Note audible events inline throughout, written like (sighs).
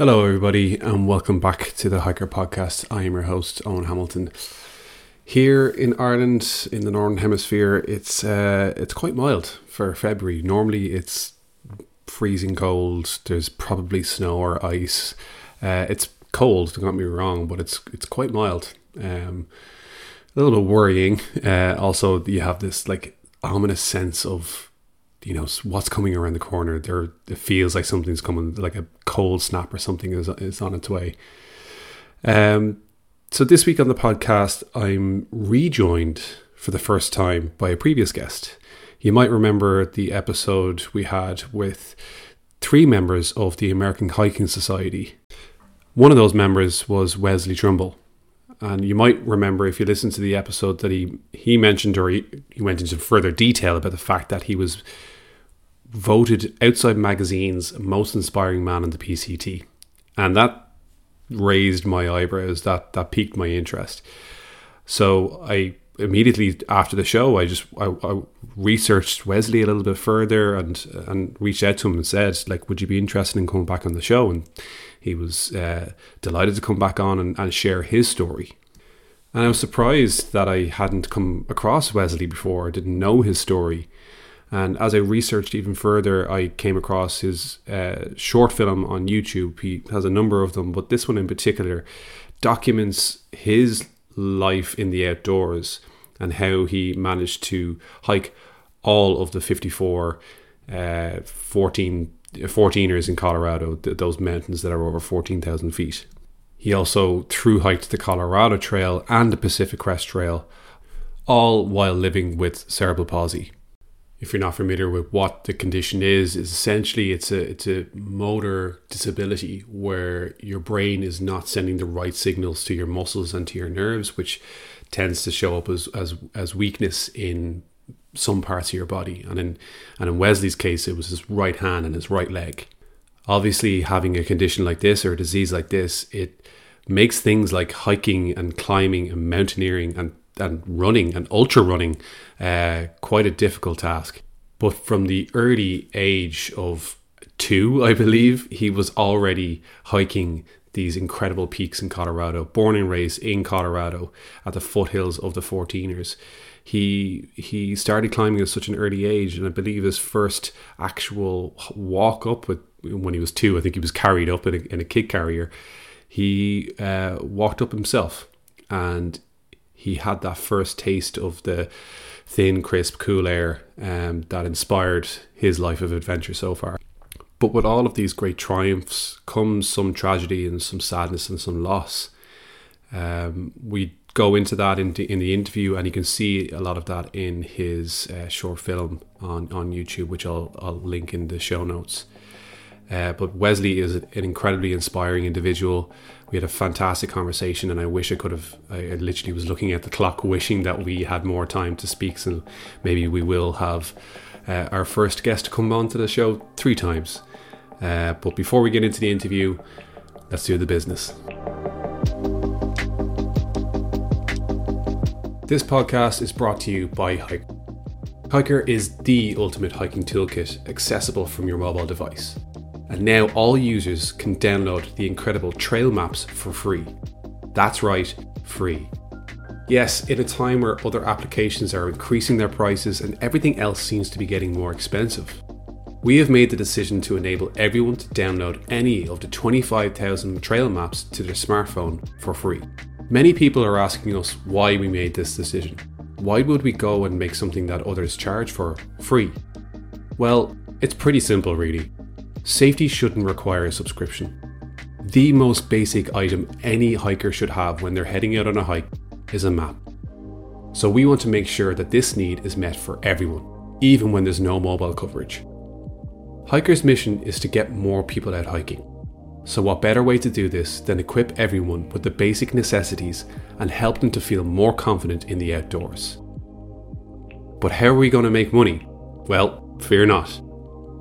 Hello, everybody, and welcome back to the Hiker Podcast. I am your host, Owen Hamilton. Here in Ireland, in the Northern Hemisphere, it's uh, it's quite mild for February. Normally, it's freezing cold. There's probably snow or ice. Uh, it's cold. Don't get me wrong, but it's it's quite mild. Um, a little bit worrying. Uh, also, you have this like ominous sense of you know what's coming around the corner. There, it feels like something's coming, like a cold snap or something is is on its way. Um, so this week on the podcast, I'm rejoined for the first time by a previous guest. You might remember the episode we had with three members of the American Hiking Society. One of those members was Wesley Trimble. And you might remember if you listened to the episode that he, he mentioned or he, he went into further detail about the fact that he was voted Outside Magazine's most inspiring man in the PCT. And that raised my eyebrows, that, that piqued my interest. So I immediately after the show, I just I, I, researched Wesley a little bit further and and reached out to him and said, like, would you be interested in coming back on the show? And he was uh, delighted to come back on and, and share his story. And I was surprised that I hadn't come across Wesley before, I didn't know his story. And as I researched even further, I came across his uh, short film on YouTube. He has a number of them, but this one in particular documents his life in the outdoors and how he managed to hike all of the 54 uh, 14 14ers in Colorado, th- those mountains that are over 14,000 feet. He also through hiked the Colorado Trail and the Pacific Crest Trail, all while living with cerebral palsy if you're not familiar with what the condition is, is essentially it's a it's a motor disability where your brain is not sending the right signals to your muscles and to your nerves, which tends to show up as as as weakness in some parts of your body. And in and in Wesley's case, it was his right hand and his right leg. Obviously, having a condition like this or a disease like this, it makes things like hiking and climbing and mountaineering and and running and ultra running uh, quite a difficult task. But from the early age of two, (laughs) I believe, he was already hiking these incredible peaks in Colorado, born and raised in Colorado at the foothills of the 14ers. He he started climbing at such an early age, and I believe his first actual walk up with when he was two, I think he was carried up in a, in a kid carrier. He uh, walked up himself, and he had that first taste of the thin, crisp, cool air um, that inspired his life of adventure so far. But with all of these great triumphs comes some tragedy and some sadness and some loss. Um, we go into that in the, in the interview, and you can see a lot of that in his uh, short film on, on YouTube, which I'll, I'll link in the show notes. Uh, but Wesley is an incredibly inspiring individual. We had a fantastic conversation, and I wish I could have. I literally was looking at the clock, (laughs) wishing that we had more time to speak. So maybe we will have uh, our first guest come on to the show three times. Uh, but before we get into the interview, let's do the business. This podcast is brought to you by Hiker. Hiker is the ultimate hiking toolkit accessible from your mobile device and now all users can download the incredible trail maps for free. That's right, free. Yes, in a time where other applications are increasing their prices and everything else seems to be getting more expensive. We have made the decision to enable everyone to download any of the 25,000 trail maps to their smartphone for free. Many people are asking us why we made this decision. Why would we go and make something that others charge for free? Well, it's pretty simple, really safety shouldn't require a subscription. The most basic item any hiker should have when they're heading out on a hike is a map. So we want to make sure that this need is met for everyone, even when there's no mobile coverage. Hiker's mission is to get more people out hiking. So, what better way to do this than equip everyone with the basic necessities and help them to feel more confident in the outdoors? But how are we going to make money? Well, fear not.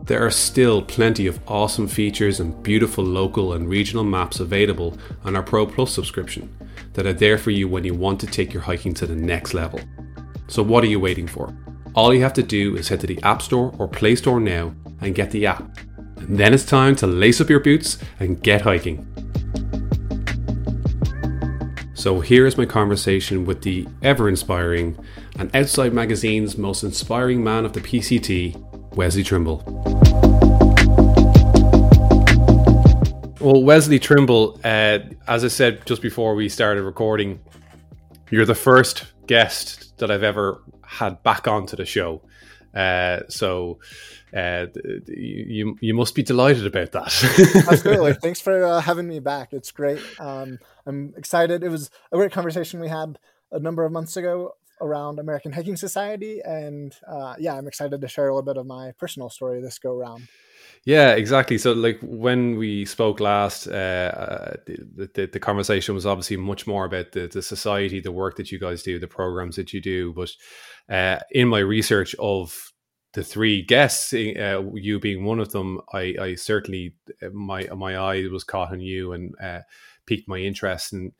There are still plenty of awesome features and beautiful local and regional maps available on our Pro Plus subscription that are there for you when you want to take your hiking to the next level. So, what are you waiting for? All you have to do is head to the App Store or Play Store now and get the app. And then it's time to lace up your boots and get hiking. So here's my conversation with the ever inspiring and Outside Magazine's most inspiring man of the PCT, Wesley Trimble. Well, Wesley Trimble, uh, as I said just before we started recording, you're the first guest that I've ever had back onto the show. Uh, so uh, you you must be delighted about that. (laughs) Absolutely. Thanks for uh, having me back. It's great. Um, I'm excited. It was a great conversation we had a number of months ago around American Hiking Society, and uh, yeah, I'm excited to share a little bit of my personal story this go round. Yeah, exactly. So, like when we spoke last, uh, uh, the, the, the conversation was obviously much more about the the society, the work that you guys do, the programs that you do. But uh, in my research of the three guests, uh, you being one of them, I, I, certainly uh, my my eye was caught on you and uh, piqued my interest and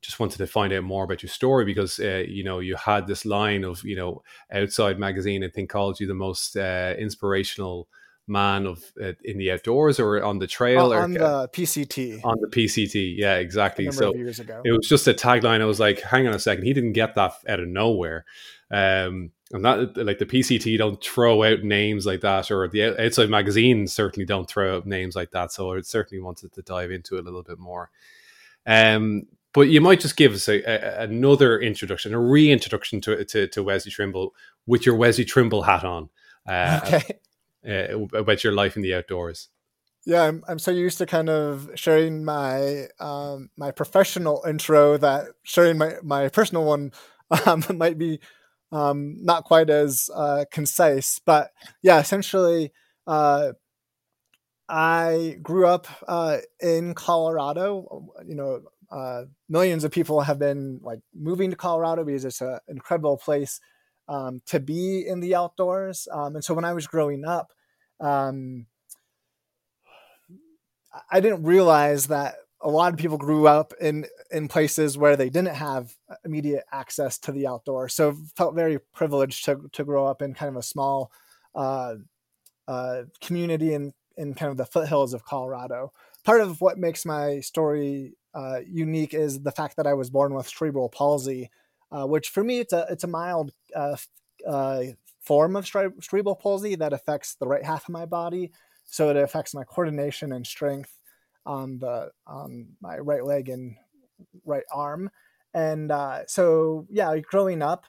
just wanted to find out more about your story because uh, you know you had this line of you know outside magazine I think called you the most uh, inspirational man of uh, in the outdoors or on the trail or on the PCT on the PCT yeah exactly so years ago. it was just a tagline I was like hang on a second he didn't get that out of nowhere um and that like the PCT don't throw out names like that, or the outside magazine certainly don't throw out names like that. So I certainly wanted to dive into it a little bit more. Um, but you might just give us a, a, another introduction, a reintroduction to, to, to Wesley Trimble with your Wesley Trimble hat on. Uh, okay. Uh, about your life in the outdoors. Yeah, I'm, I'm so used to kind of sharing my um, my professional intro that sharing my, my personal one um, (laughs) might be um, not quite as uh, concise, but yeah, essentially, uh, I grew up uh, in Colorado. You know, uh, millions of people have been like moving to Colorado because it's an incredible place um, to be in the outdoors. Um, and so when I was growing up, um, I didn't realize that a lot of people grew up in in places where they didn't have immediate access to the outdoor. So felt very privileged to to grow up in kind of a small uh, uh, community in in kind of the foothills of Colorado. Part of what makes my story uh, unique is the fact that I was born with cerebral palsy, uh, which for me it's a it's a mild uh, uh, form of cerebral palsy that affects the right half of my body. So it affects my coordination and strength on the on my right leg and right arm. And uh, so, yeah, growing up,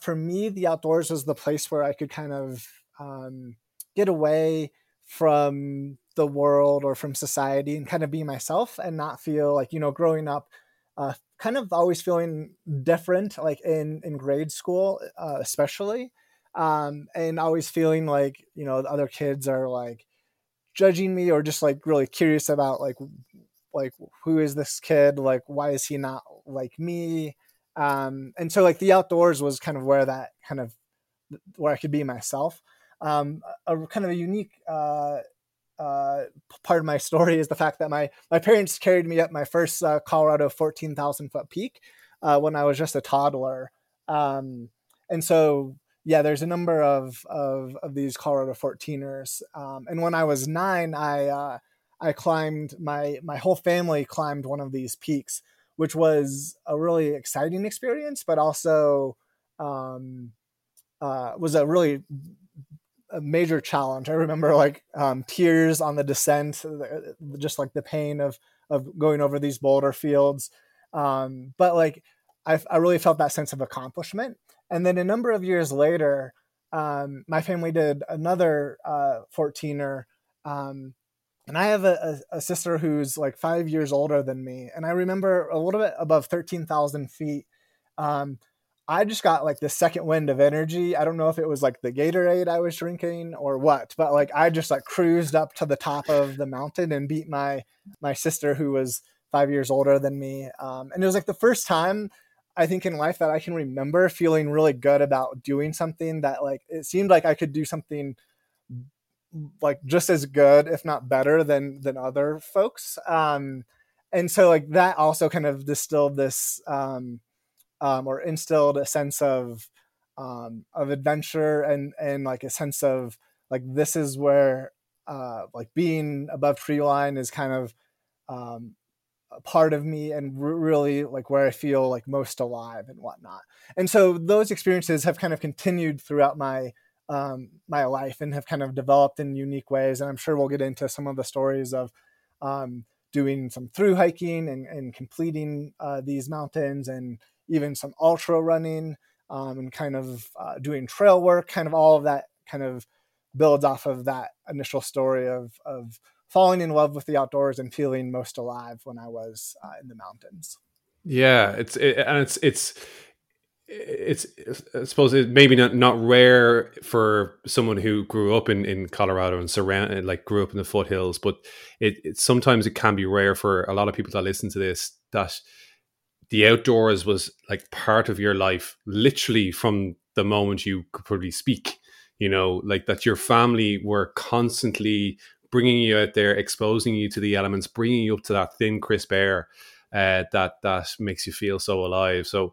for me, the outdoors was the place where I could kind of um, get away from the world or from society and kind of be myself and not feel like, you know, growing up, uh, kind of always feeling different, like in, in grade school, uh, especially. Um, and always feeling like, you know, the other kids are like, judging me or just like really curious about like like who is this kid like why is he not like me um and so like the outdoors was kind of where that kind of where i could be myself um a, a kind of a unique uh uh, part of my story is the fact that my my parents carried me up my first uh, Colorado 14,000 foot peak uh, when I was just a toddler. Um, and so yeah, there's a number of of, of these Colorado 14ers. Um, and when I was nine, I uh, I climbed my my whole family climbed one of these peaks, which was a really exciting experience, but also um, uh, was a really a major challenge. I remember like um, tears on the descent, just like the pain of of going over these boulder fields. Um, but like I, I really felt that sense of accomplishment. And then a number of years later, um, my family did another uh, 14er. Um, and I have a, a, a, sister who's like five years older than me. And I remember a little bit above 13,000 feet. Um, I just got like the second wind of energy. I don't know if it was like the Gatorade I was drinking or what, but like I just like cruised up to the top of the mountain and beat my my sister who was five years older than me. Um, and it was like the first time I think in life that I can remember feeling really good about doing something that like it seemed like I could do something like just as good if not better than than other folks um and so like that also kind of distilled this um um or instilled a sense of um of adventure and and like a sense of like this is where uh, like being above tree line is kind of um, a part of me and r- really like where I feel like most alive and whatnot. And so those experiences have kind of continued throughout my um, my life and have kind of developed in unique ways. And I'm sure we'll get into some of the stories of um, doing some through hiking and, and completing uh, these mountains and even some ultra running um, and kind of uh, doing trail work, kind of all of that kind of builds off of that initial story of, of falling in love with the outdoors and feeling most alive when I was uh, in the mountains. Yeah, it's it, and it's it's it's I suppose it maybe not not rare for someone who grew up in in Colorado and surrounded like grew up in the foothills, but it, it sometimes it can be rare for a lot of people that listen to this that the outdoors was like part of your life literally from the moment you could probably speak you know like that your family were constantly bringing you out there exposing you to the elements bringing you up to that thin crisp air uh, that that makes you feel so alive so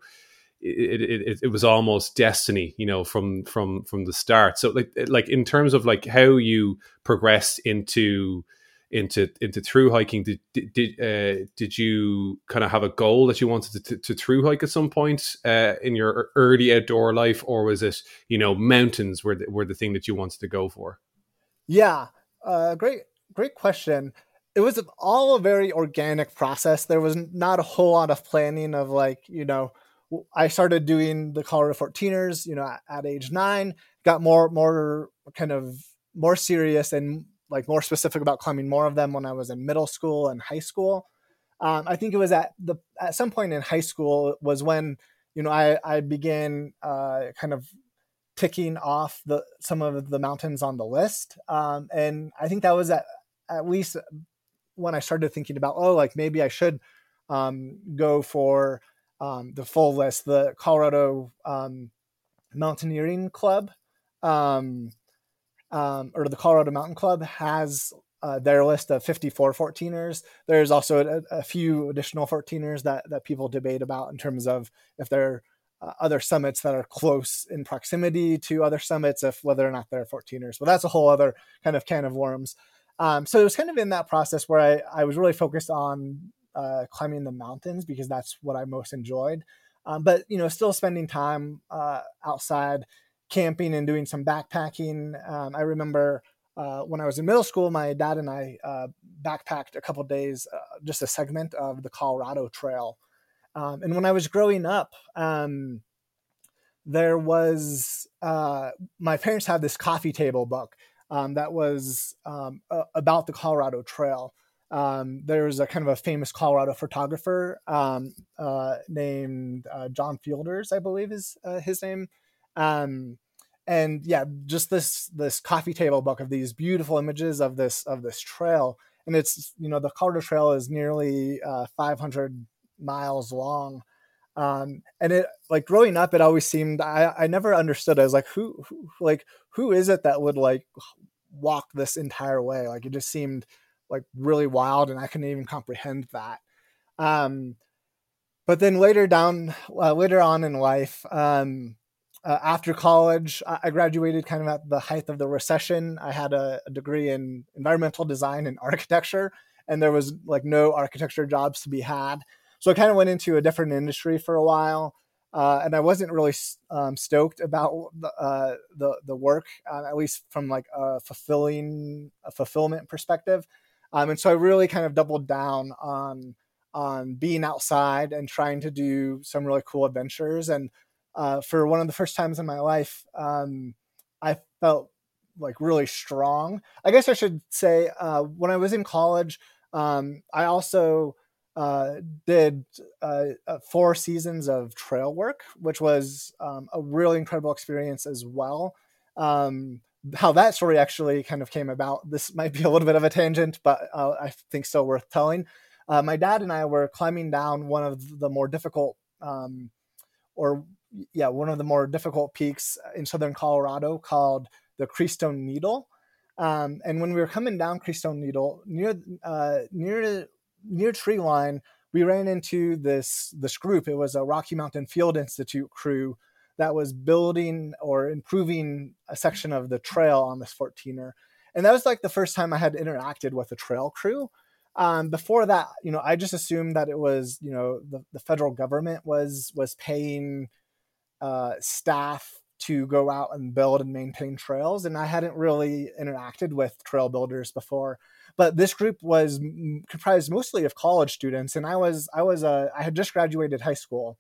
it, it, it was almost destiny, you know, from from from the start. So like like in terms of like how you progressed into into into through hiking, did did uh, did you kind of have a goal that you wanted to, to, to through hike at some point uh, in your early outdoor life, or was it you know mountains were the, were the thing that you wanted to go for? Yeah, uh, great great question it was all a very organic process. There was not a whole lot of planning of like, you know, I started doing the Colorado 14ers, you know, at, at, age nine, got more, more kind of more serious and like more specific about climbing more of them when I was in middle school and high school. Um, I think it was at the, at some point in high school was when, you know, I, I began uh, kind of ticking off the, some of the mountains on the list. Um, and I think that was at, at least when I started thinking about, oh, like maybe I should um, go for, um, the full list, the Colorado um, Mountaineering Club um, um or the Colorado Mountain Club has uh, their list of 54 14ers. There's also a, a, few additional 14ers that, that people debate about in terms of if there are uh, other summits that are close in proximity to other summits, if whether or not they're 14ers. But that's a whole other kind of can of worms. Um, so it was kind of in that process where I, I was really focused on uh, climbing the mountains because that's what I most enjoyed. Um, but you know, still spending time uh, outside, camping and doing some backpacking. Um, I remember uh, when I was in middle school, my dad and I uh, backpacked a couple days, uh, just a segment of the Colorado Trail. Um, and when I was growing up, um, there was uh, my parents had this coffee table book um, that was um, about the Colorado Trail um, there's a kind of a famous Colorado photographer uh, named uh, John Fielders, I believe is his name. Um, and yeah, just this this coffee table book of these beautiful images of this of this trail, and it's you know the Colorado Trail is nearly uh, 500 miles long. Um, and it like growing up, it always seemed I, I never understood. I was like, who, who like who is it that would like walk this entire way? Like it just seemed like really wild and I couldn't even comprehend that. Um, but then later down, uh, later on in life, um, uh, after college, I graduated kind of at the height of the recession. I had a, a, degree in environmental design and architecture, and there was like no architecture jobs to be had. So I kind of went into a different industry for a while, uh, and I wasn't really um, stoked about the, uh, the, the work, uh, at least from like a fulfilling a fulfillment perspective. Um, and so I really kind of doubled down on on being outside and trying to do some really cool adventures. And uh, for one of the first times in my life, um, I felt like really strong. I guess I should say uh, when I was in college, um, I also uh, did uh, uh, four seasons of trail work, which was um, a really incredible experience as well. Um, how that story actually kind of came about. This might be a little bit of a tangent, but uh, I think still worth telling. My dad and I were climbing down one of the more difficult, um, or yeah, one of the more difficult peaks in southern Colorado called the Crestone Needle. Um, and when we were coming down Crestone Needle near uh, near near tree line, we ran into this this group. It was a Rocky Mountain Field Institute crew that was building or improving a section of the trail on this 14er. and that was like the first time I had interacted with a trail crew. Um, before that, you know, I just assumed that it was, you know, the, the federal government was was paying uh, staff to go out and build and maintain trails, and I hadn't really interacted with trail builders before. But this group was comprised mostly of college students, and I was I was a I had just graduated high school,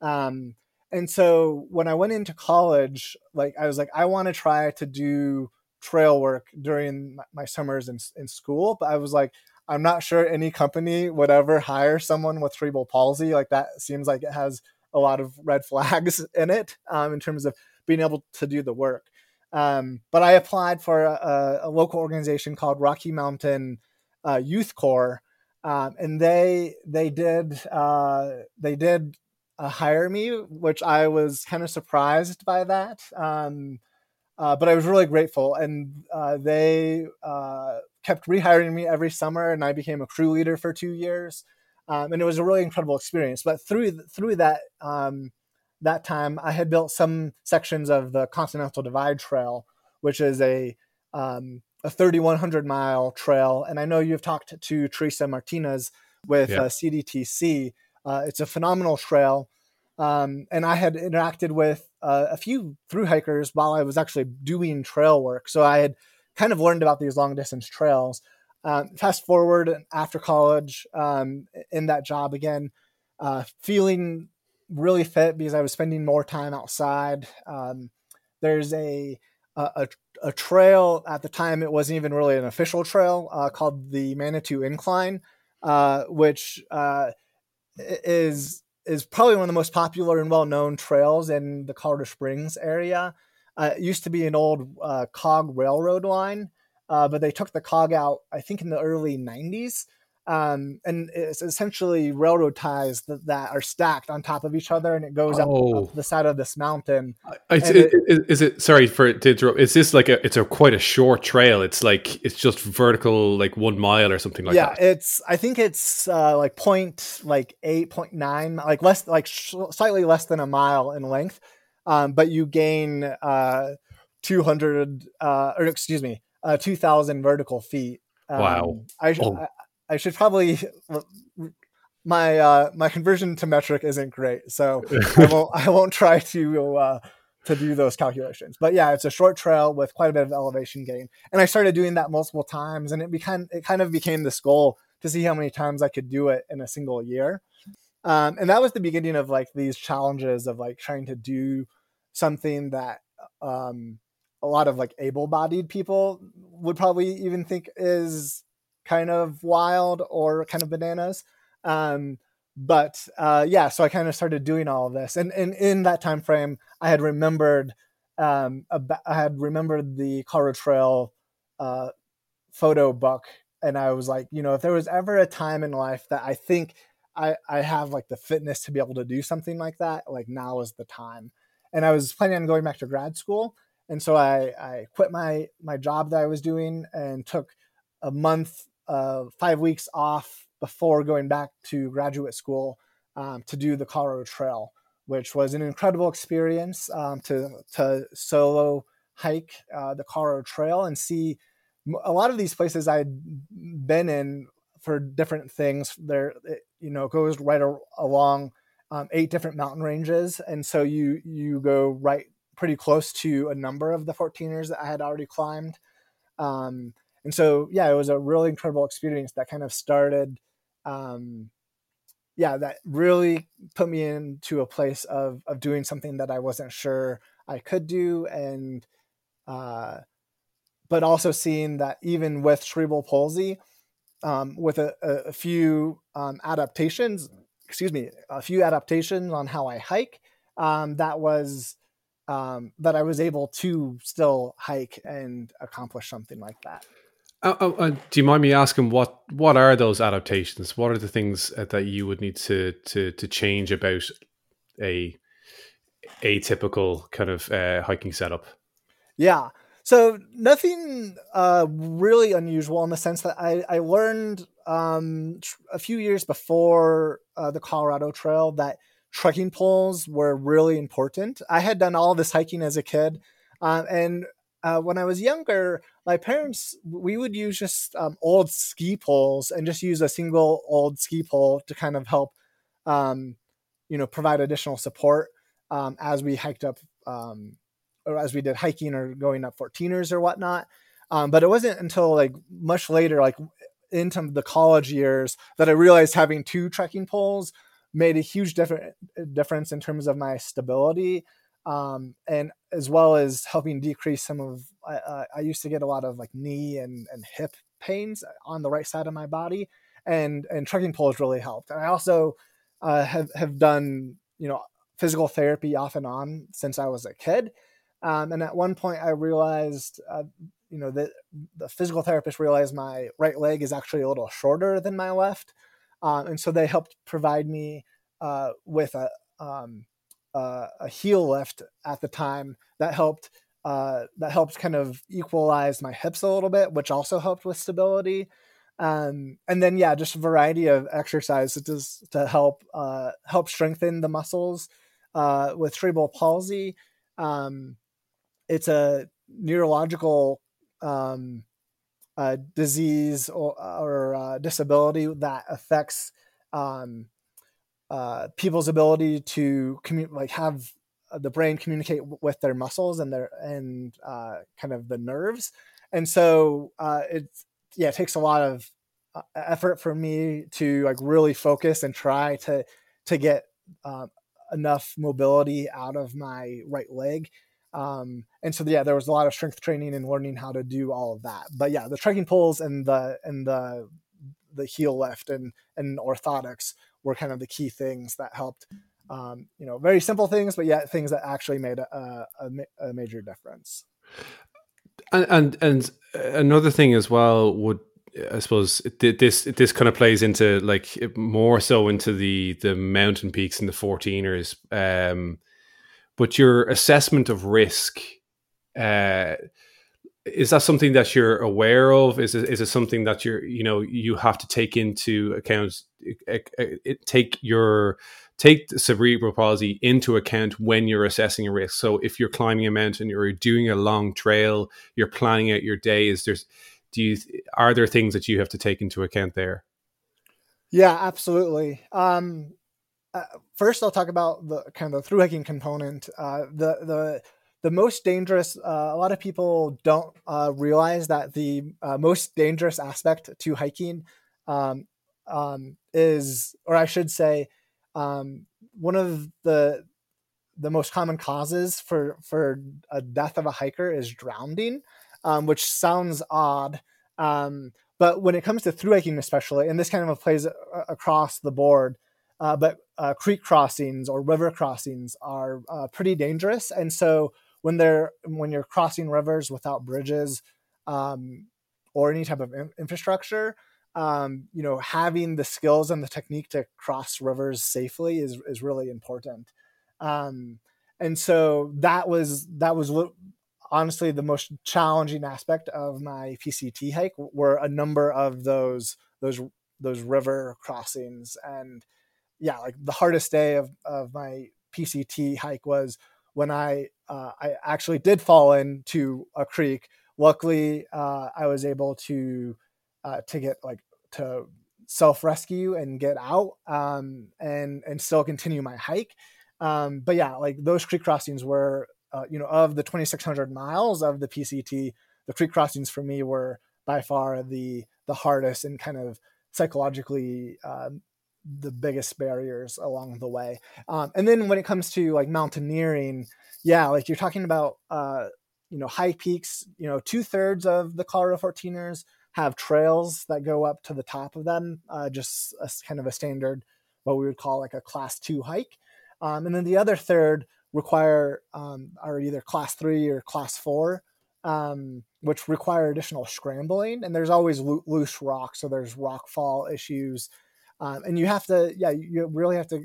um, and so when I went into college, like I was like I want to try to do trail work during my summers in, in school, but I was like I'm not sure any company would ever hire someone with cerebral palsy. Like that seems like it has a lot of red (laughs) flags in it um, in terms of being able to do the work. Um, but I applied for a, a, local organization called Rocky Mountain uh, Youth Corps, um, and they they did uh, they did uh, hire me, which I was kind of surprised by that. Um, uh, but I was really grateful, and uh, they uh, kept rehiring me every summer, and I became a crew leader for two years, um, and it was a really incredible experience. But through through that um, that time, I had built some sections of the Continental Divide Trail, which is a um, a 3,100 mile trail, and I know you've talked to Teresa Martinez with yeah. uh, CDTC. Uh, it's a phenomenal trail. Um, and I had interacted with uh, a few through hikers while I was actually doing trail work. So I had kind of learned about these long distance trails. Um, fast forward after college, um, in that job again, uh, feeling really fit because I was spending more time outside. Um, there's a, a, a trail at the time; it wasn't even really an official trail uh, called the Manitou Incline, uh, which uh, is is probably one of the most popular and well known trails in the Colorado Springs area. Uh, it used to be an old uh, cog railroad line, uh, but they took the cog out, I think, in the early 90s. Um, and it's essentially railroad ties that, that, are stacked on top of each other, and it goes oh. up, up, the side of this mountain. Is it, it, is it? Sorry for to interrupt. Is this like a? It's a quite a short trail. It's like it's just vertical, like one mile or something like yeah, that. Yeah, it's. I think it's uh, like point like eight point nine, like less, like sh- slightly less than a mile in length um, but you gain uh, 200 uh, or excuse me uh, 2000 vertical feet. Um, wow. I, oh. I, I, should probably my uh, my conversion to metric isn't great so i won't i won't try to uh, to do those calculations. But yeah it's a short trail with quite a bit of elevation gain. And i started doing that multiple times and it became it kind of became this goal to see how many times i could do it in a single year. Um, and that was the beginning of like these challenges of like trying to do something that um, a lot of like able-bodied people would probably even think is kind of wild or kind of bananas um, but uh, yeah so i kind of started doing all of this and, and in that time frame i had remembered um, about, i had remembered the colorado trail uh, photo book and i was like you know if there was ever a time in life that i think I, I have like the fitness to be able to do something like that. Like now is the time. And I was planning on going back to grad school. And so I, I quit my, my job that I was doing and took a month, uh, five weeks off before going back to graduate school um, to do the Colorado Trail, which was an incredible experience um, to, to solo hike uh, the Colorado Trail and see a lot of these places I'd been in for different things. There, it, you know, goes right a- along um, eight different mountain ranges, and so you you go right pretty close to a number of the 14ers that I had already climbed. Um, and so, yeah, it was a really incredible experience that kind of started. Um, yeah, that really put me into a place of of doing something that I wasn't sure I could do, and uh, but also seeing that even with cerebral palsy, um, with a, a few um, adaptations, excuse me, a few adaptations on how I hike. Um, that was um, that I was able to still hike and accomplish something like that. Uh, uh, uh do you mind me asking what what are those adaptations? What are the things uh, that you would need to to to change about a atypical kind of uh, hiking setup? Yeah, so nothing uh, really unusual in the sense that I, I learned um, a few years before uh, the Colorado Trail that trekking poles were really important. I had done all this hiking as a kid, um, and uh, when I was younger, my parents we would use just um, old ski poles and just use a single old ski pole to kind of help, um, you know, provide additional support um, as we hiked up um, or as we did hiking or going up 14ers or whatnot. But it wasn't until like much later, like into the college years, that I realized having two trekking poles made a huge different difference in terms of my stability um, and as well as helping decrease some of I, I used to get a lot of like knee and, and hip pains on the right side of my body and and trekking poles really helped. And i also uh, have have done you know physical therapy off and on since i was a kid um, and at one point i realized uh, you know that the physical therapist realized my right leg is actually a little shorter than my left um, and so they helped provide me uh, with a um, uh, a heel lift at the time that helped uh, that helped kind of equalize my hips a little bit, which also helped with stability. Um, and then yeah, just a variety of exercise to to help uh, help strengthen the muscles uh, with cerebral palsy. Um, it's a neurological um, uh, disease or, or uh, disability that affects um, uh, people's ability to like have the brain communicate with their muscles and their and uh, kind of the nerves. And so uh, it's yeah it takes a lot of uh, effort for me to like really focus and try to to get uh, enough mobility out of my right leg um, and so yeah there was a lot of strength training and learning how to do all of that but yeah the trekking poles and the and the the heel lift and and orthotics were kind of the key things that helped. Um, you know, very simple things, but yet things that actually made a, a, a major difference. And, and and another thing as well would I suppose this this kind of plays into like more so into the the mountain peaks and the 14ers. Um, but your assessment of risk, uh, is that something that you're aware of? Is it, is it something that you're you know you have to take into account? Take your take cerebral palsy into account when you're assessing a risk. So if you're climbing a mountain or you're doing a long trail, you're planning out your days. There's do you are there things that you have to take into account there? Yeah, absolutely. Um, uh, first, I'll talk about the kind of the through hiking component. Uh, the the the most dangerous uh, a lot of people don't uh, realize that the uh, most dangerous aspect to hiking um, um, is or i should say um, one of the the most common causes for for a death of a hiker is drowning um, which sounds odd um, but when it comes to through hiking especially and this kind of plays across the board uh, but uh, creek crossings or river crossings are uh, pretty dangerous. And so when they're when you're crossing rivers without bridges um, or any type of in- infrastructure um, you know having the skills and the technique to cross rivers safely is is really important. Um, and so that was that was honestly the most challenging aspect of my PCT hike were a number of those those those river crossings. And yeah like the hardest day of, of my PCT hike was when I uh, I actually did fall into a creek. Luckily, uh, I was able to uh, to get like to self rescue and get out um, and and still continue my hike. Um, but yeah, like those creek crossings were uh, you know of the 2,600 miles of the PCT, the creek crossings for me were by far the the hardest and kind of psychologically um, the biggest barriers along the way. Um, and then when it comes to like mountaineering, yeah, like you're talking about, uh, you know, high peaks, you know, two thirds of the Colorado 14ers have trails that go up to the top of them, uh, just a, kind of a standard, what we would call like a class two hike. Um, and then the other third require um, are either class three or class four, um, which require additional scrambling. And there's always lo- loose rock, so there's rock fall issues um, and you have to yeah you really have to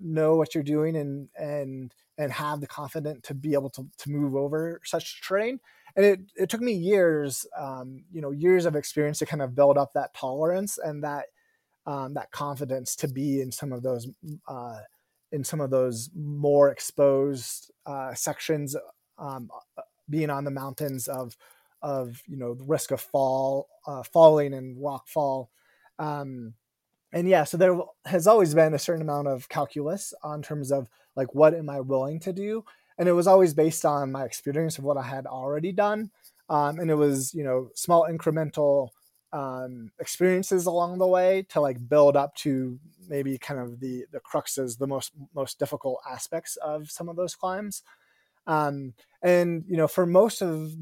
know what you're doing and and and have the confidence to be able to, to move over such terrain. And it, it took me years um, you know years of experience to kind of build up that tolerance and that um, that confidence to be in some of those uh, in some of those more exposed uh, sections um, being on the mountains of of you know the risk of fall uh, falling and rock fall. Um, and yeah so there has always been a certain amount of calculus on terms of like what am i willing to do? And it was always based on my experience of what i had already done um, and it was you know small incremental um, experiences along the way to like build up to maybe kind of the the cruxes the most most difficult aspects of some of those climbs. Um, and you know for most of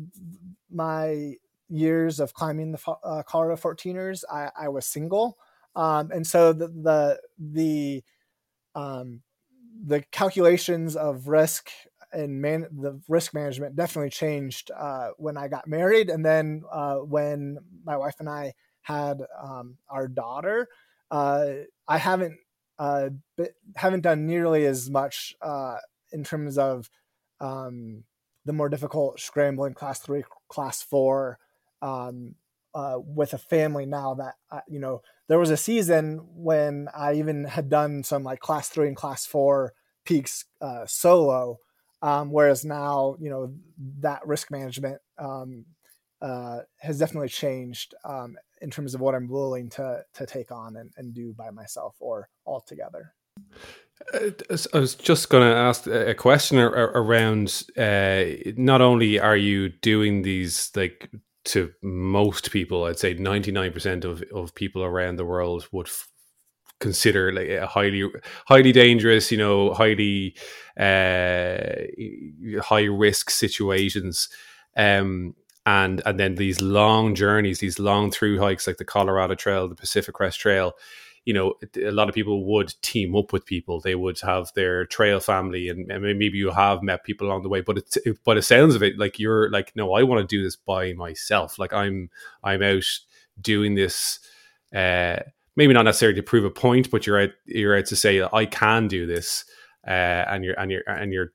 my years of climbing the uh, colorado 14ers I, I was single um, and so the the the um, the calculations of risk and man the risk management definitely changed uh, when I got married, and then uh, when my wife and I had um, our daughter. Uh, I haven't uh, haven't done nearly as much uh, in terms of um, the more difficult scrambling class three, class four um, uh, with a family now that you know there was a season when I even had done some like class three and class four peaks solo um, whereas now, you know, that risk management um, uh, has definitely changed um, in terms of what I'm willing to to take on and, and do by myself or altogether. Uh, I was just going to ask a question around uh, not only are you doing these like to most people, I'd say 99% of, of people around the world would consider like a highly highly dangerous you know highly uh high risk situations. Um and and then these long journeys these long through hikes like the colorado trail the pacific crest trail you know a lot of people would team up with people. They would have their trail family and, and maybe you have met people along the way but it but the sounds of it like you're like no i want to do this by myself. Like i'm i'm out doing this uh maybe not necessarily to prove a point, but you're out you're out to say I can do this, uh, and you're and you're and you're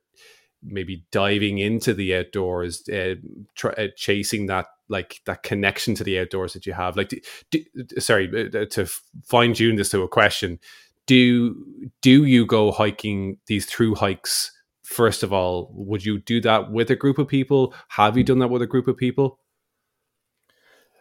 maybe diving into the outdoors, uh, uh, chasing that like that connection to the outdoors that you have. Like, do, do, sorry uh, uh, to fine tune this to a question. Do do you go hiking these through hikes? First of all, would you do that with a group of people? Have you done that with a group of people?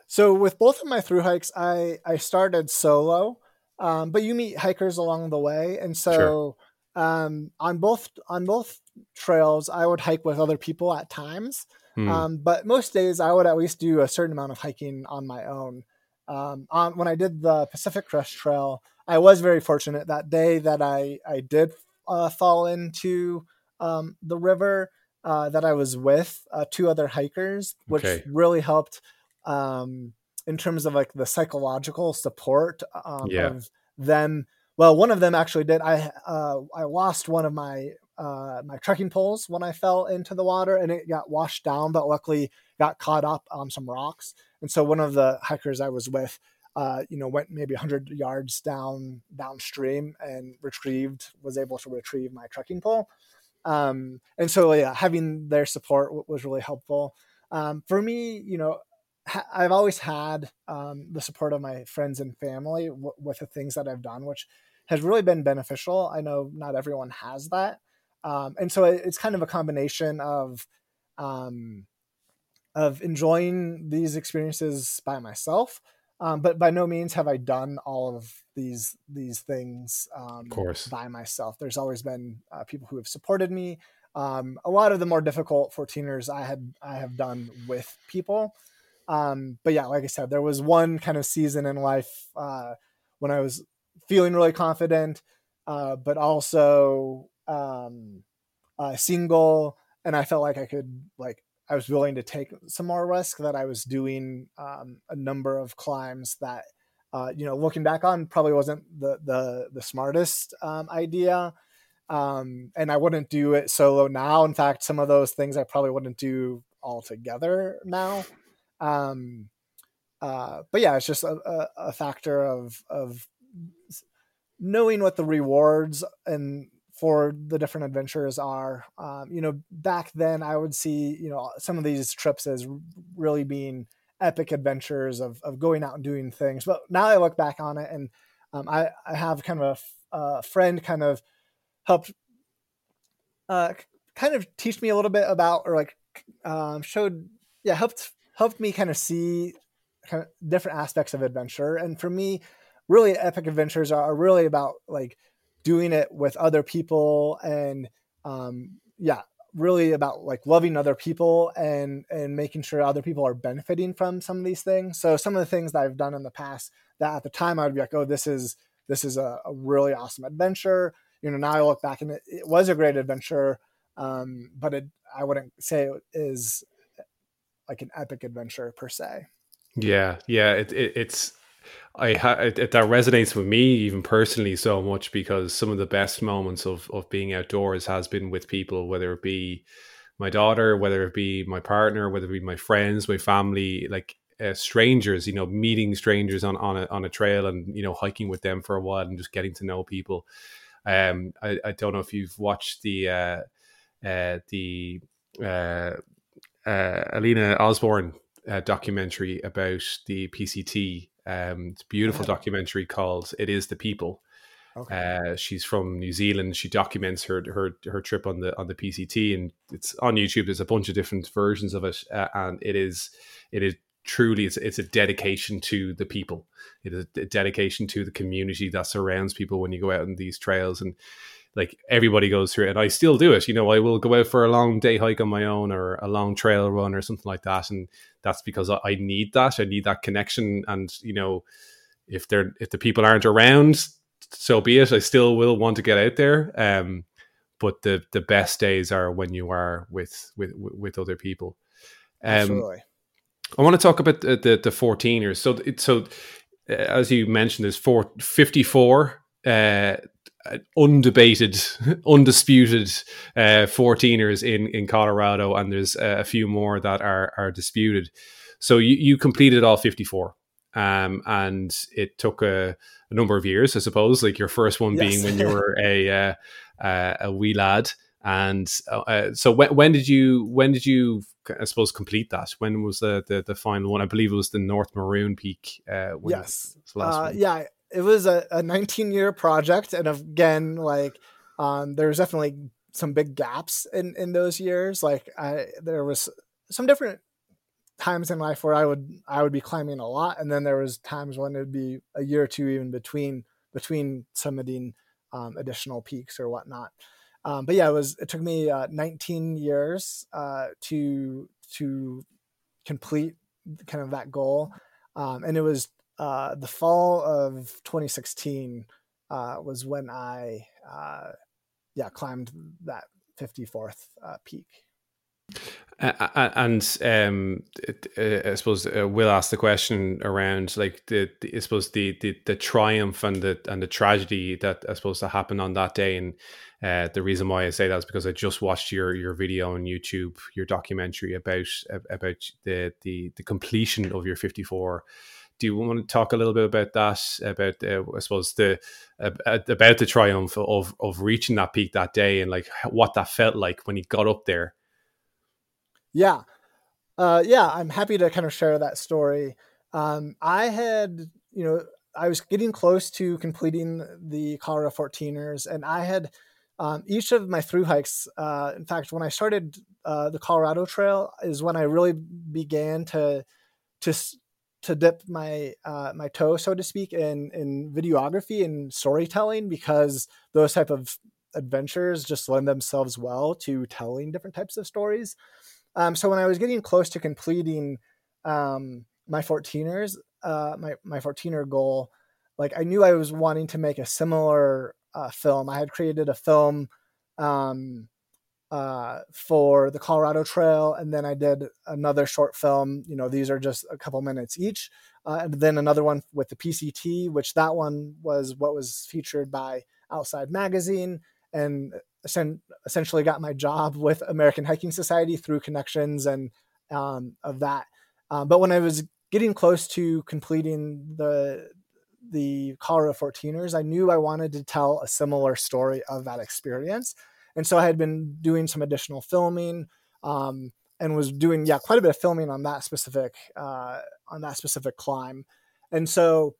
So with both of my through hikes, I I started solo, um, but you meet hikers along the way, and so sure. um, on both on both trails, I would hike with other people at times. Hmm. Um, but most days, I would at least do a certain amount of hiking on my own. Um, on when I did the Pacific Crest Trail, I was very fortunate that day that I I did uh, fall into um, the river uh, that I was with uh, two other hikers, which okay. really helped um, in terms of like the psychological support um, yeah. of them. Well, one of them actually did. I uh, I lost one of my uh, my trekking poles when I fell into the water, and it got washed down, but luckily got caught up on some rocks. And so one of the hikers I was with, uh, you know, went maybe 100 yards down downstream and retrieved was able to retrieve my trekking pole. Um, and so yeah, having their support was really helpful. Um, for me, you know, I've always had um, the support of my friends and family w- with the things that I've done, which has really been beneficial. I know not everyone has that, um, and so it's kind of a combination of um, of enjoying these experiences by myself, um, but by no means have I done all of these these things um, of course. by myself. There's always been uh, people who have supported me. Um, a lot of the more difficult 14ers I had I have done with people. Um, but yeah, like I said, there was one kind of season in life uh, when I was feeling really confident, uh, but also um, uh, single, and I felt like I could like I was willing to take some more risk. That I was doing um, a number of climbs that uh, you know, looking back on, probably wasn't the the the smartest um, idea. Um, and I wouldn't do it solo now. In fact, some of those things I probably wouldn't do all together now. Um, uh, but yeah, it's just a, a, a factor of of knowing what the rewards and for the different adventures are. Um, you know, back then I would see you know some of these trips as really being epic adventures of of going out and doing things. But now I look back on it and um, I I have kind of a, a friend kind of helped uh, kind of teach me a little bit about or like um, showed yeah helped helped me kind of see kind of different aspects of adventure. And for me, really epic adventures are, really about like doing it with other people and um, yeah really about like loving other people and and making sure other people are benefiting from some of these things. So some of the things that i've done in the past that at the time i would be like oh this is this is a, a really awesome adventure. You know now i look back and it, it was a great adventure um, but it, i wouldn't say it is like an epic adventure per se. Yeah yeah it, it it's I ha- it, that resonates with me even personally so much because some of the best moments of of being outdoors has been with people, whether it be my daughter, whether it be my partner, whether it be my friends, my family, like uh, strangers. You know, meeting strangers on on a on a trail and you know hiking with them for a while and just getting to know people. Um, I, I don't know if you've watched the uh, uh, the uh, uh, Alina Osborne uh, documentary about the PCT um, it's a beautiful yeah. documentary called "It Is the People." Okay. Uh, she's from New Zealand. She documents her her her trip on the on the PCT, and it's on YouTube. There's a bunch of different versions of it, uh, and it is it is truly it's it's a dedication to the people. It is a dedication to the community that surrounds people when you go out on these trails, and like everybody goes through it. And I still do it. You know, I will go out for a long day hike on my own or a long trail run or something like that, and that's because I need that. I need that connection. And you know, if they're if the people aren't around, so be it. I still will want to get out there. Um, but the the best days are when you are with with with other people. Um, Absolutely. I want to talk about the the, the 14ers. So it, so uh, as you mentioned, there's four, 54 uh, undebated, (laughs) undisputed uh, 14ers in, in Colorado, and there's a few more that are, are disputed. So you, you completed all 54. Um, and it took a, a, number of years, I suppose, like your first one yes. being when you (laughs) were a, uh, uh, a wee lad. And uh, uh, so when, when did you, when did you, I suppose, complete that? When was the, the, the final one? I believe it was the North Maroon Peak. Uh, yes. Uh, yeah it was a, a 19 year project and again like um, there was definitely some big gaps in in those years. Like i there was some different times in life where i would i would be climbing a lot and then there was times when it would be a year or two even between between summiting um, additional peaks or whatnot. Um, but yeah it was it took me uh, 19 years uh, to to complete kind of that goal. Um, and it was uh, the fall of 2016 uh, was when I, uh, yeah, climbed that 54th uh, peak. and um, I suppose uh, we'll ask the question around like the, the, I suppose the, the the triumph and the and the tragedy that I suppose that happened on that day. And uh, the reason why I say that is because I just watched your your video on YouTube, your documentary about about the the the completion of your 54 do you want to talk a little bit about that? About uh, I suppose the uh, about the triumph of of reaching that peak that day and like what that felt like when he got up there. Yeah, uh, yeah, I'm happy to kind of share that story. Um, I had, you know, I was getting close to completing the Colorado 14ers, and I had um, each of my through hikes. Uh, in fact, when I started uh, the Colorado Trail, is when I really began to to to dip my uh, my toe, so to speak, in in videography and storytelling because those type of adventures just lend themselves well to telling different types of stories. Um, so when I was getting close to completing um, my 14ers, uh, my my 14er goal, like I knew I was wanting to make a similar uh, film. I had created a film um, uh, for the Colorado Trail, and then I did another short film. You know, these are just a couple minutes each, uh, and then another one with the PCT, which that one was what was featured by Outside Magazine, and essentially got my job (laughs) with American Hiking Society through connections and um, of that. Uh, but when I was getting close to completing the the Colorado 14ers, I knew I wanted to tell a similar story of that experience. And so I had been doing some additional filming um, and was doing yeah quite a bit of filming on that specific uh, on that specific climb. And so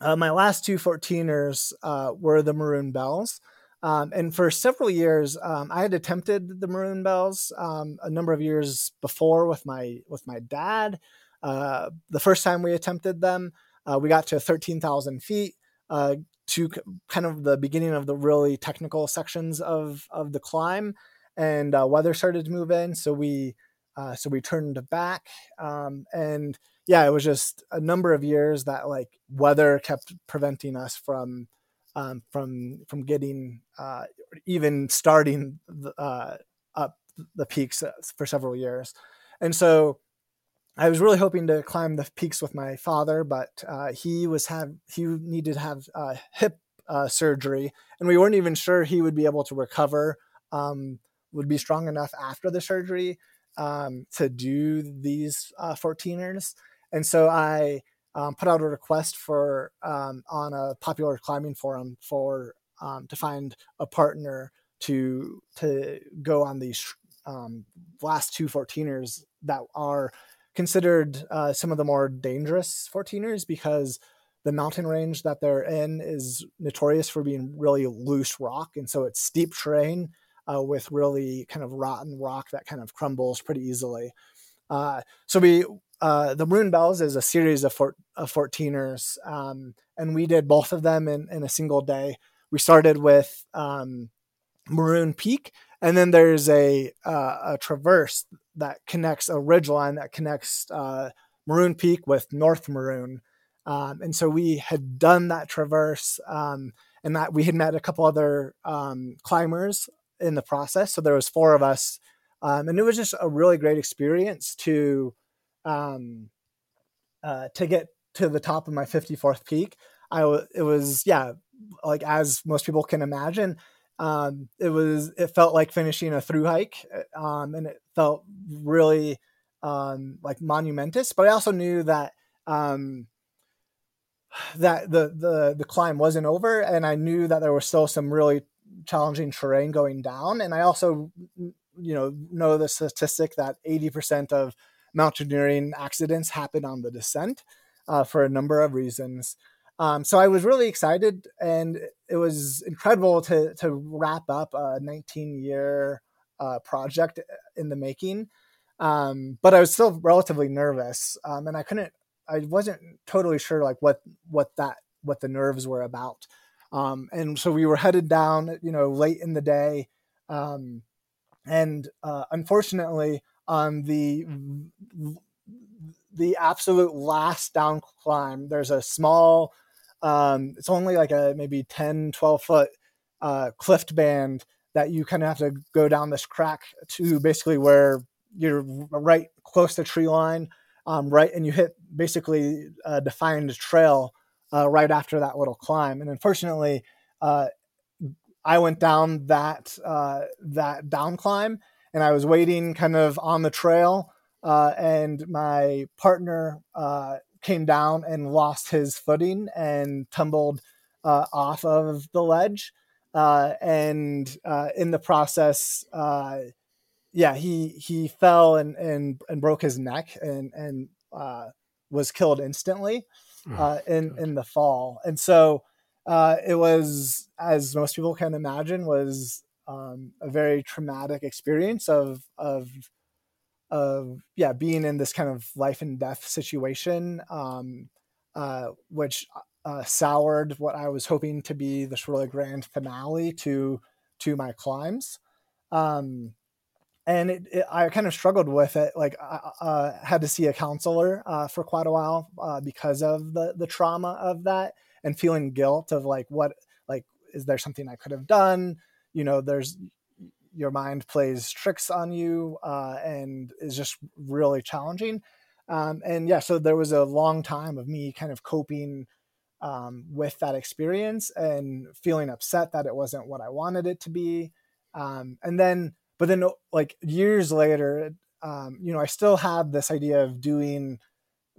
uh, my last two 14ers uh, were the Maroon Bells. Um, and for several years, um, I had attempted the maroon bells um, a number of years before with my with my dad. Uh, the first time we attempted them, uh, we got to thirteen thousand feet uh, to kind of the beginning of the really technical sections of of the climb, and uh, weather started to move in, so we uh, so we turned back, um, and yeah, it was just a number of years that like weather kept preventing us from um, from from getting uh, even starting the, uh, up the peaks uh, for several years, and so I was really hoping to climb the peaks with my father, but uh, he was have he needed to have uh, hip uh, surgery, and we weren't even sure he would be able to recover, um, would be strong enough after the surgery um, to do these 14ers, and so I um, put out a request for um, on a popular climbing forum for um, to find a partner to to go on these um, last two 14ers that are considered uh, some of the more dangerous 14ers because the mountain range that they're in is notorious for being really loose rock and so it's steep terrain uh, with really kind of rotten rock that kind of crumbles pretty easily uh, so we uh, the Maroon Bells is a series of, four, of 14ers, um, and we did both of them in, in a single day. We started with um, Maroon Peak, and then there's a, uh, a traverse that connects a ridgeline that connects uh, Maroon Peak with North Maroon. Um, and so we had done that traverse, um, and that we had met a couple other um, climbers in the process. So there was four of us, um, and it was just a really great experience to um, uh, to get to the top of my 54th peak. I w- it was yeah, like as most people can imagine, um, it was it felt like finishing a through hike, uh, um, and it felt really um, like monumentous. But I also knew that um, (sighs) that the the the climb wasn't over, and I knew that there was still some really challenging terrain going down. And I also you know know the statistic that 80% of mountaineering accidents happen on the descent uh, for a number of reasons. Um, so I was really excited, and it was incredible to to wrap up a 19 year uh, project in the making. Um, but I was still relatively nervous, um, and I couldn't. I wasn't totally sure like what what that what the nerves were about. Um, and so we were headed down, you know, late in the day, um, and uh, unfortunately, on the the absolute last down climb there's a small um, it's only like a maybe 10 12 foot uh, cliff band that you kind of have to go down this crack to basically where you're right close to tree line um, right and you hit basically a defined trail uh, right after that little climb. And unfortunately uh, i went down that uh, that down climb and I was waiting kind of on the trail, uh, and my partner uh, came down and lost his footing and tumbled uh, off of the ledge, uh, and uh, in the process, uh, yeah, he he fell and and and broke his neck and and was killed instantly oh, in God. in the fall, and so. it was, as most people can imagine, was um, a very traumatic experience of of of yeah being in this kind of life and death situation um, uh, which uh, soured what I was hoping to be this really grand finale to to my climbs. Um, and it, it, I kind of struggled with it like I uh, had to see a counselor uh, for quite a while uh, because of the the trauma of that and feeling guilt of like what like is there something I could have done? You know there's your mind plays tricks on you uh, and is just really challenging um, and yeah so there was a long time of me kind of coping um, with that experience and feeling upset that it wasn't what i wanted it to be um, and then but then like years later um, you know i still have this idea of doing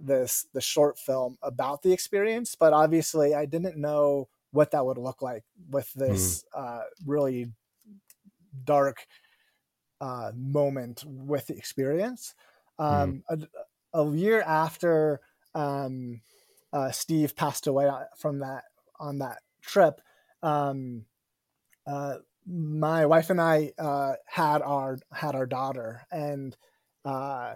this the short film about the experience but obviously i didn't know what that would look like with hmm. this mm. uh, really dark uh, moment with the experience. Um, mm. a, a, year after um, uh, Steve passed away uh, from that on that trip, um, uh, my wife and I uh, had our had our daughter, and uh,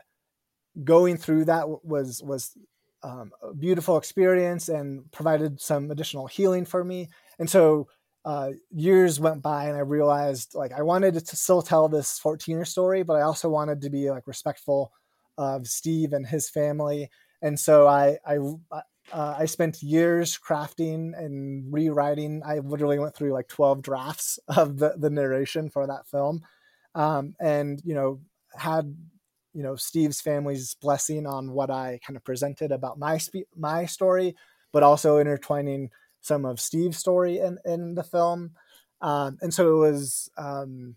going through that was was um, a beautiful experience and provided some additional healing for me. And so uh, years went by, and I realized like I wanted to still tell this 14er story, but I also wanted to be like respectful of Steve and his family. And so I I uh, I spent years crafting and rewriting. I literally went through like 12 drafts (laughs) of the, the narration for that film. Um, and, you know, had, you know, Steve's family's blessing on what I kind of presented about my, spe- my story, but also intertwining some of Steve's story in, in the film. Um, and so it was um,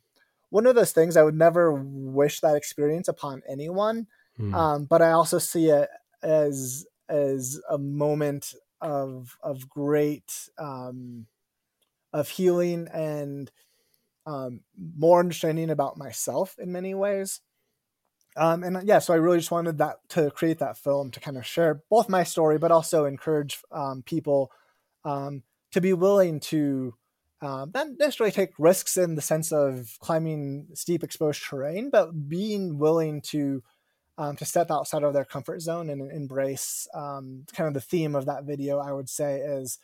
one of those things I would never wish that experience upon anyone. Mm. but I also see it as as a moment of of great um, of healing and um, more understanding about myself in many ways. Um, and yeah, so I really just wanted that to create that film to kind of share both my story, but also encourage um, people um, to be willing to um, not necessarily take risks in the sense of climbing steep exposed terrain, but being willing to um, to step outside of their comfort zone and embrace um, kind of the theme of that video i would say is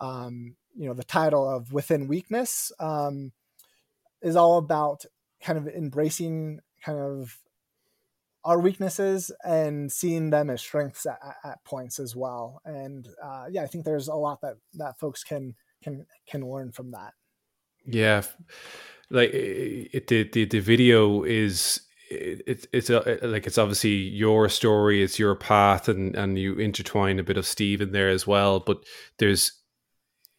um, you know the title of within weakness um, is all about kind of embracing kind of our weaknesses and seeing them as strengths at, at points as well and uh, yeah i think there's a lot that that folks can can can learn from that yeah like it, the, the the video is it's it's a, like it's obviously your story, it's your path, and and you intertwine a bit of Steve in there as well. But there's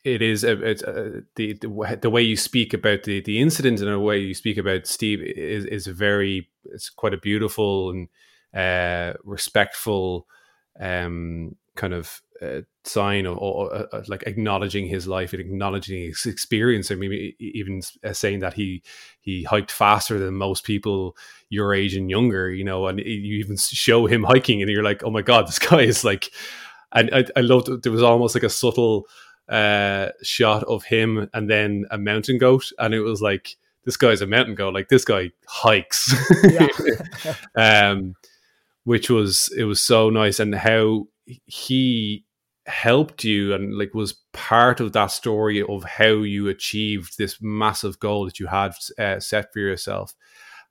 it is a, it's a, the, the the way you speak about the the incident and the way you speak about Steve is is a very it's quite a beautiful and uh, respectful um, kind of uh, sign of, uh, uh, like acknowledging his life and acknowledging his experience. I mean, even uh, saying that he he hiked faster than most people your age and younger, you know, and you even show him hiking, and you're like, oh my god, this guy is like. And I, I loved there was almost like a subtle uh, shot of him and then a mountain goat, and it was like this guy's a mountain goat, like this guy hikes. (laughs) um, which was it was so nice, and how he helped you and like was part of that story of how you achieved this massive goal that you had uh, set for yourself.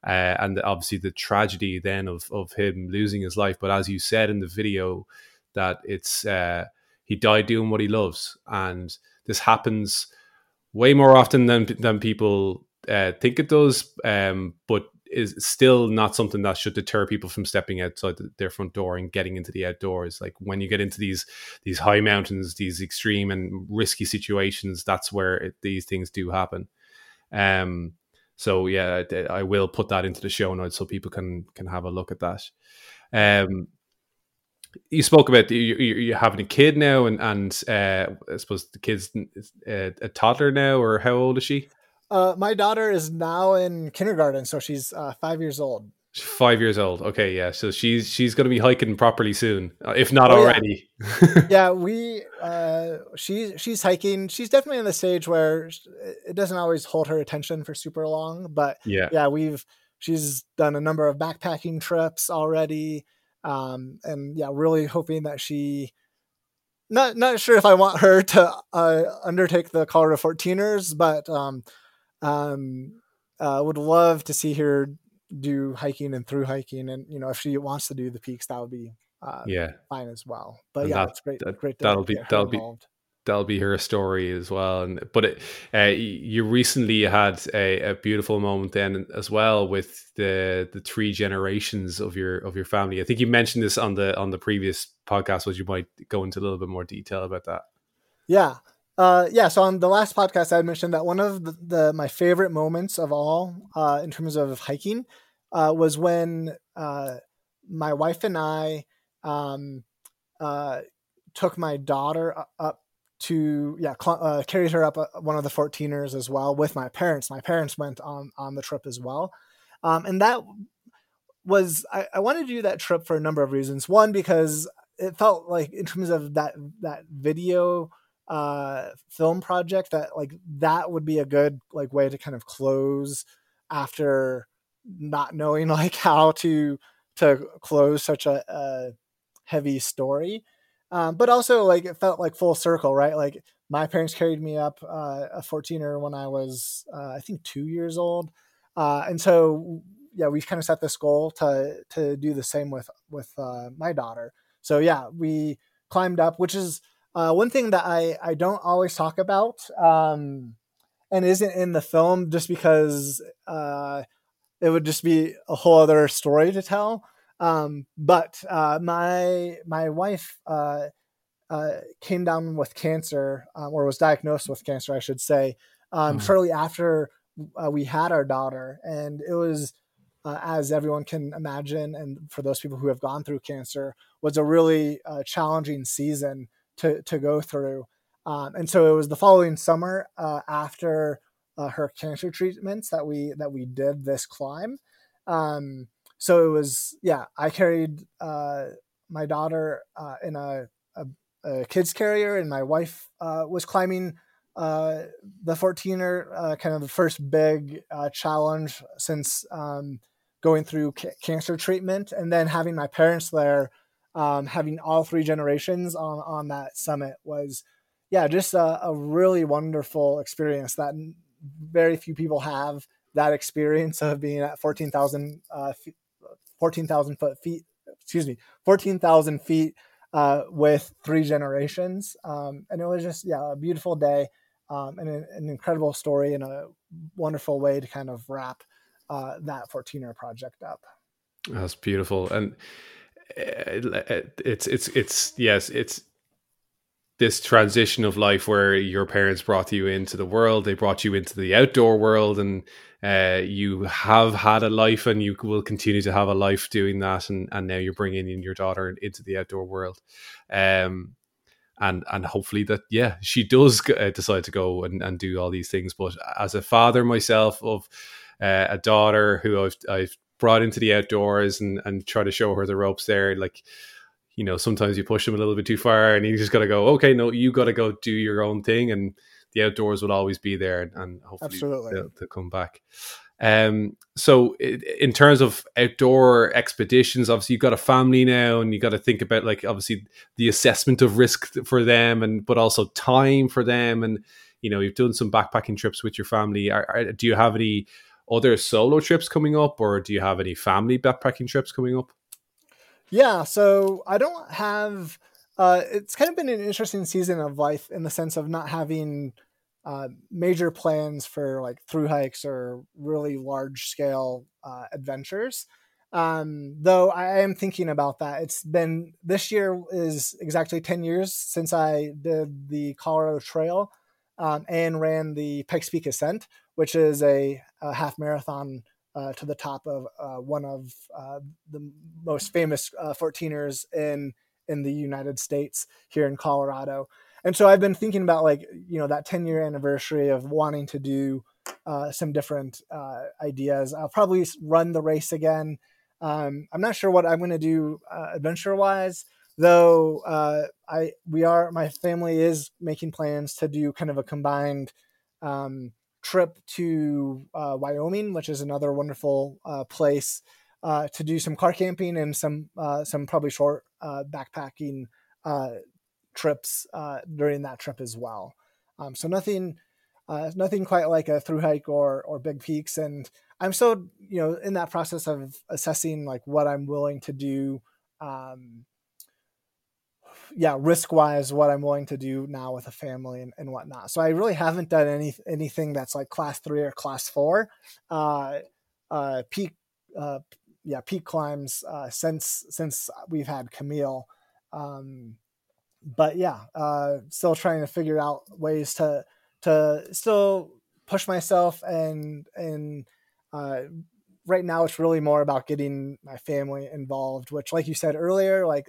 Uh, and obviously the tragedy then of of him losing his life. But as you said in the video that it's uh, he died doing what he loves and this happens way more often than than people uh, think it does um, but is still not something that should deter people from stepping outside their front door and getting into the outdoors. Like when you get into these these high mountains, these extreme and risky situations, that's where it, these things do happen. Um, so yeah, I will put that into the show notes so people can can have a look at that. Um, you spoke about you, you having a kid now, and and uh, I suppose the kid's a, uh, a toddler now, or how old is she? Uh, my daughter is now in kindergarten, so she's uh, five years old. Five years old. Okay, yeah. So she's she's going to be hiking properly soon, uh, if not oh, already. Yeah. (laughs) yeah, we uh, she's she's hiking. She's definitely in the stage where it doesn't always hold her attention for super long, but yeah, yeah, we've she's done a number of backpacking trips already, um, and yeah, really hoping that she not not sure if I want her to uh, undertake the Colorado 14ers, but um, um, uh, would love to see her do hiking and through hiking, and you know, if she wants to do the peaks, that would be uh, yeah fine as well. But and yeah, that's great. That, great. that'll be that'll involved. be that'll be her story as well. And but it, uh, you recently had a, a, beautiful moment then as well with the the three generations of your of your family. I think you mentioned this on the on the previous podcast. Was you might go into a little bit more detail about that? Yeah. Uh, yeah, so on the last podcast, I mentioned that one of the, the my favorite moments of all, uh, in terms of hiking, uh, was when uh, my wife and I um, uh, took my daughter up to yeah cl- uh, carried her up one of the 14ers as well with my parents. My parents went on on the trip as well, um, and that was I, I wanted to do that trip for a number of reasons. One because it felt like in terms of that that video uh, film project that like that would be a good like way to kind of close after not knowing (laughs) like how to to close such a, a heavy story um, but also like it felt like full circle right? Like my parents carried me up uh, a 14er when i was uh, i think two years old. Uh, and so yeah we kind of set this goal to to do the same with with uh, my daughter. So yeah we climbed up which is uh, one thing that I, I don't always talk about um, and isn't in the film just because uh, it would just be a whole other story to tell. Um, but uh, my my wife uh, uh, came down with cancer um, or was diagnosed with cancer, I should say, um, mm-hmm. shortly after uh, we had our daughter, and it was. as everyone can imagine, and for those people who have gone through cancer, was a really challenging season to to go through. Um, and so it was the following summer uh, after uh, her cancer treatments that we that we did this climb. Um, so it was yeah, I carried uh, my daughter uh, in a, a, a, kids carrier, and my wife uh, was climbing uh, the 14er, kind of the first big challenge since um, going through ca- cancer treatment, and then having my parents there um, having all three generations on on that summit was yeah just a, a really wonderful experience that very few people have that experience of being at 14,000 uh, 14,000 foot feet excuse me 14,000 feet uh, with three generations. Um, and it was just yeah a beautiful day um, and an, an, incredible story and a wonderful way to kind of wrap uh, that 14er project up. That's beautiful. And it's it's it's yes it's this transition of life where your parents brought you into the world they brought you into the outdoor world and uh, you have had a life and you will continue to have a life doing that and, and now you're bringing in your daughter into the outdoor world. Um, and and hopefully that yeah she does uh, decide to go and, and do all these things. But as a father myself of uh, a daughter who I've, I've brought into the outdoors and and try to show her the ropes there like you know sometimes you push them a little bit too far and you just got to go okay no you got to go do your own thing. And the outdoors will always be there and hopefully they'll, they'll, come back um so in terms of outdoor expeditions obviously you've got a family now and you got to think about like obviously the assessment of risk for them and but also time for them and you know you've done some backpacking trips with your family are, are, do you have any other solo trips coming up, or do you have any family backpacking trips coming up? Yeah, so I don't have. Uh, it's kind of been an interesting season of life in the sense of not having uh, major plans for like through hikes or really large scale uh, adventures. Um, though I am thinking about that. It's been this year is exactly 10 years since I did the Colorado Trail um, and ran the Pikes Peak Ascent, which is a, a half marathon uh, to the top of uh, one of uh, the most famous 14ers uh, in in the United States here in Colorado. And so I've been thinking about like you know that 10 year anniversary of wanting to do uh, some different uh, ideas. I'll probably run the race again. Um, I'm not sure what I'm going to do adventure wise though uh, I we are my family is making plans to do kind of a combined um, trip to uh, Wyoming, which is another wonderful uh, place uh, to do some car camping and some uh, some probably short uh, backpacking trips during that trip as well. Um, so nothing. nothing quite like a through hike or or big peaks, and I'm still you know in that process of assessing like what I'm willing to do um, yeah, risk wise, what I'm willing to do now with a family and, and whatnot. So I really haven't done any anything that's like class three or class four. Uh, uh, peak, uh, yeah, peak climbs uh, since since we've had Camille. Um, but yeah, uh, still trying to figure out ways to to still push myself and and uh, right now it's really more about getting my family involved which like you said earlier like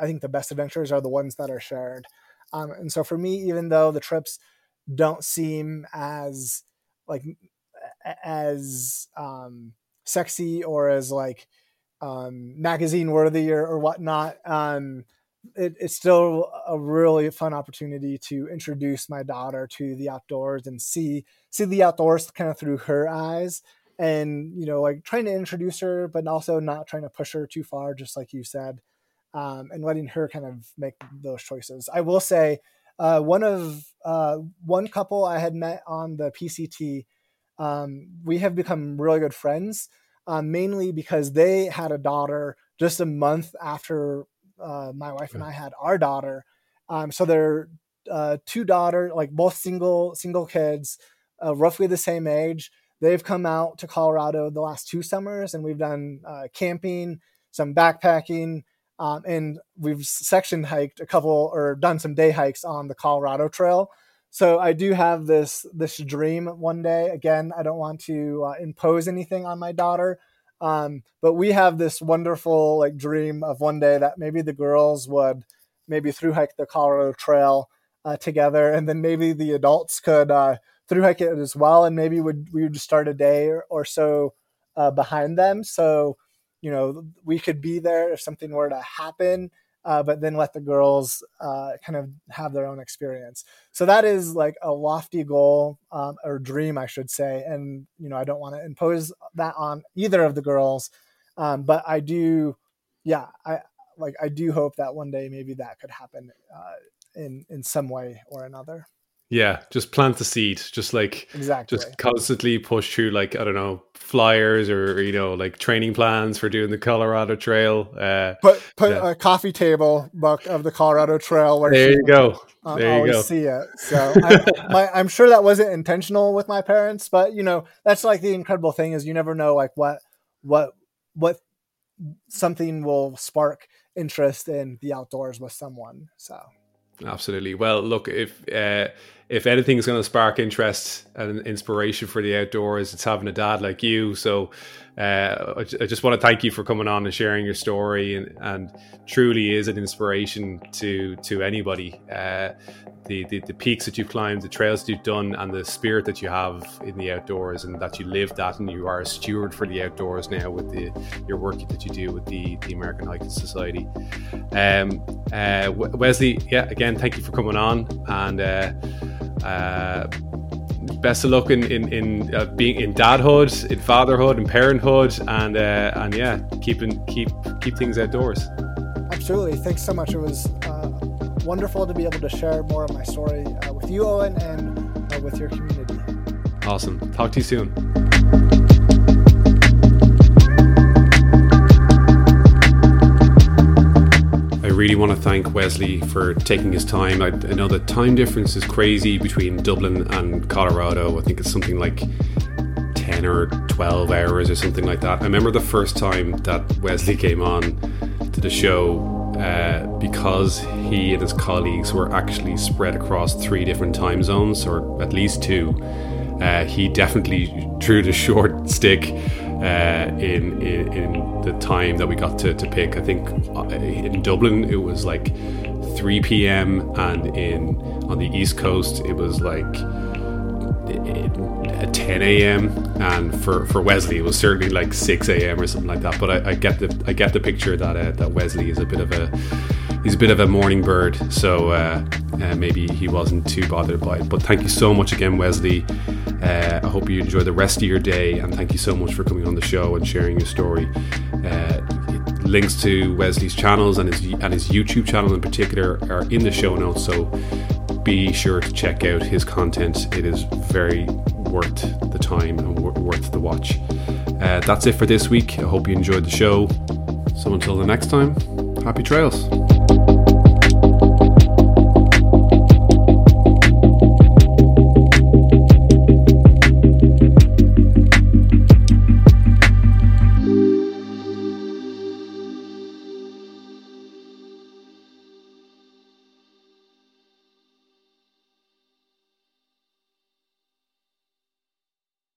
I think the best adventures are the ones that are shared. Um, and so for me, even though the trips don't seem as like as um, sexy or as like um, magazine worthy or, or whatnot, um, it, it's still a really fun opportunity to introduce my daughter to the outdoors and see see the outdoors kind of through her eyes and you know like trying to introduce her but also not trying to push her too far just like you said um, and letting her kind of make those choices. I will say uh, one of uh, one couple i had met on the pct um, we have become really good friends uh, mainly because they had a daughter just a month after uh, my wife and I had our daughter. Um, so they're uh, two daughter, like both single single kids, uh, roughly the same age. They've come out to Colorado the last two summers, and we've done uh, camping, some backpacking, um, and we've section hiked a couple or done some day hikes on the Colorado Trail. So I do have this this dream one day. Again, I don't want to uh, impose anything on my daughter, um, but we have this wonderful like dream of one day that maybe the girls would maybe through hike the Colorado Trail uh, together, and then maybe the adults could uh, through hike it as well, and maybe would we would start a day or, or so uh, behind them. So you know we could be there if something were to happen uh, but then let the girls uh, kind of have their own experience. So that is like a lofty goal um, or dream, I should say. And you know, I don't want to impose that on either of the girls, um, but I do, yeah, I like I do hope that one day maybe that could happen uh, in in some way or another. Yeah, just plant the seed. Just like exactly, just constantly push through like I don't know flyers or you know like training plans for doing the Colorado Trail. Uh, put put yeah. a coffee table book of the Colorado Trail. Where there you go. Um, there you go. See it. So (laughs) I, am sure that wasn't intentional with my parents, but you know that's like the incredible thing is you never know like what what what something will spark interest in the outdoors with someone. So absolutely. Well, look if. Uh, if anything is going to spark interest and inspiration for the outdoors, it's having a dad like you. So uh, I just want to thank you for coming on and sharing your story, and, and truly is an inspiration to to anybody. Uh, the, the, the peaks that you've climbed, the trails that you've done, and the spirit that you have in the outdoors, and that you live that, and you are a steward for the outdoors now with the your work that you do with the, the American Hiking Society. Um, uh, Wesley, yeah, again, thank you for coming on, and uh, best of luck in in, in uh, being in dadhood, in fatherhood, and parenthood, and uh, and yeah, keeping keep keep things outdoors. Absolutely. Thanks so much. It was uh, wonderful to be able to share more of my story uh, with you, Owen, and uh, with your community. Awesome. Talk to you soon. Want to thank Wesley for taking his time. I, I, know the time difference is crazy between Dublin and Colorado. I think it's something like 10 or 12 hours or something like that. I remember the first time that Wesley came on to the show uh, because he and his colleagues were actually spread across three different time zones, or at least two. Uh, he definitely drew the (laughs) short stick uh, in, in, in the time that we got to, to pick. I think uh, in Dublin it was like 3 p.m. and in on the East Coast it was like at 10 a.m. and for, for Wesley it was certainly like 6 a.m. or something like that. But I, I get the I get the picture that uh, that Wesley is a bit of a he's a bit of a morning bird, so uh, uh, maybe he wasn't too bothered by it. But thank you so much again, Wesley. Uh, I hope you enjoy the rest of your day, and thank you so much for coming on the show and sharing your story. Uh, links to Wesley's channels and his and his YouTube channel in particular are in the show notes, so be sure to check out his content. It is very worth the time and worth the watch. Uh, that's it for this week. I hope you enjoyed the show. So until the next time, happy trails.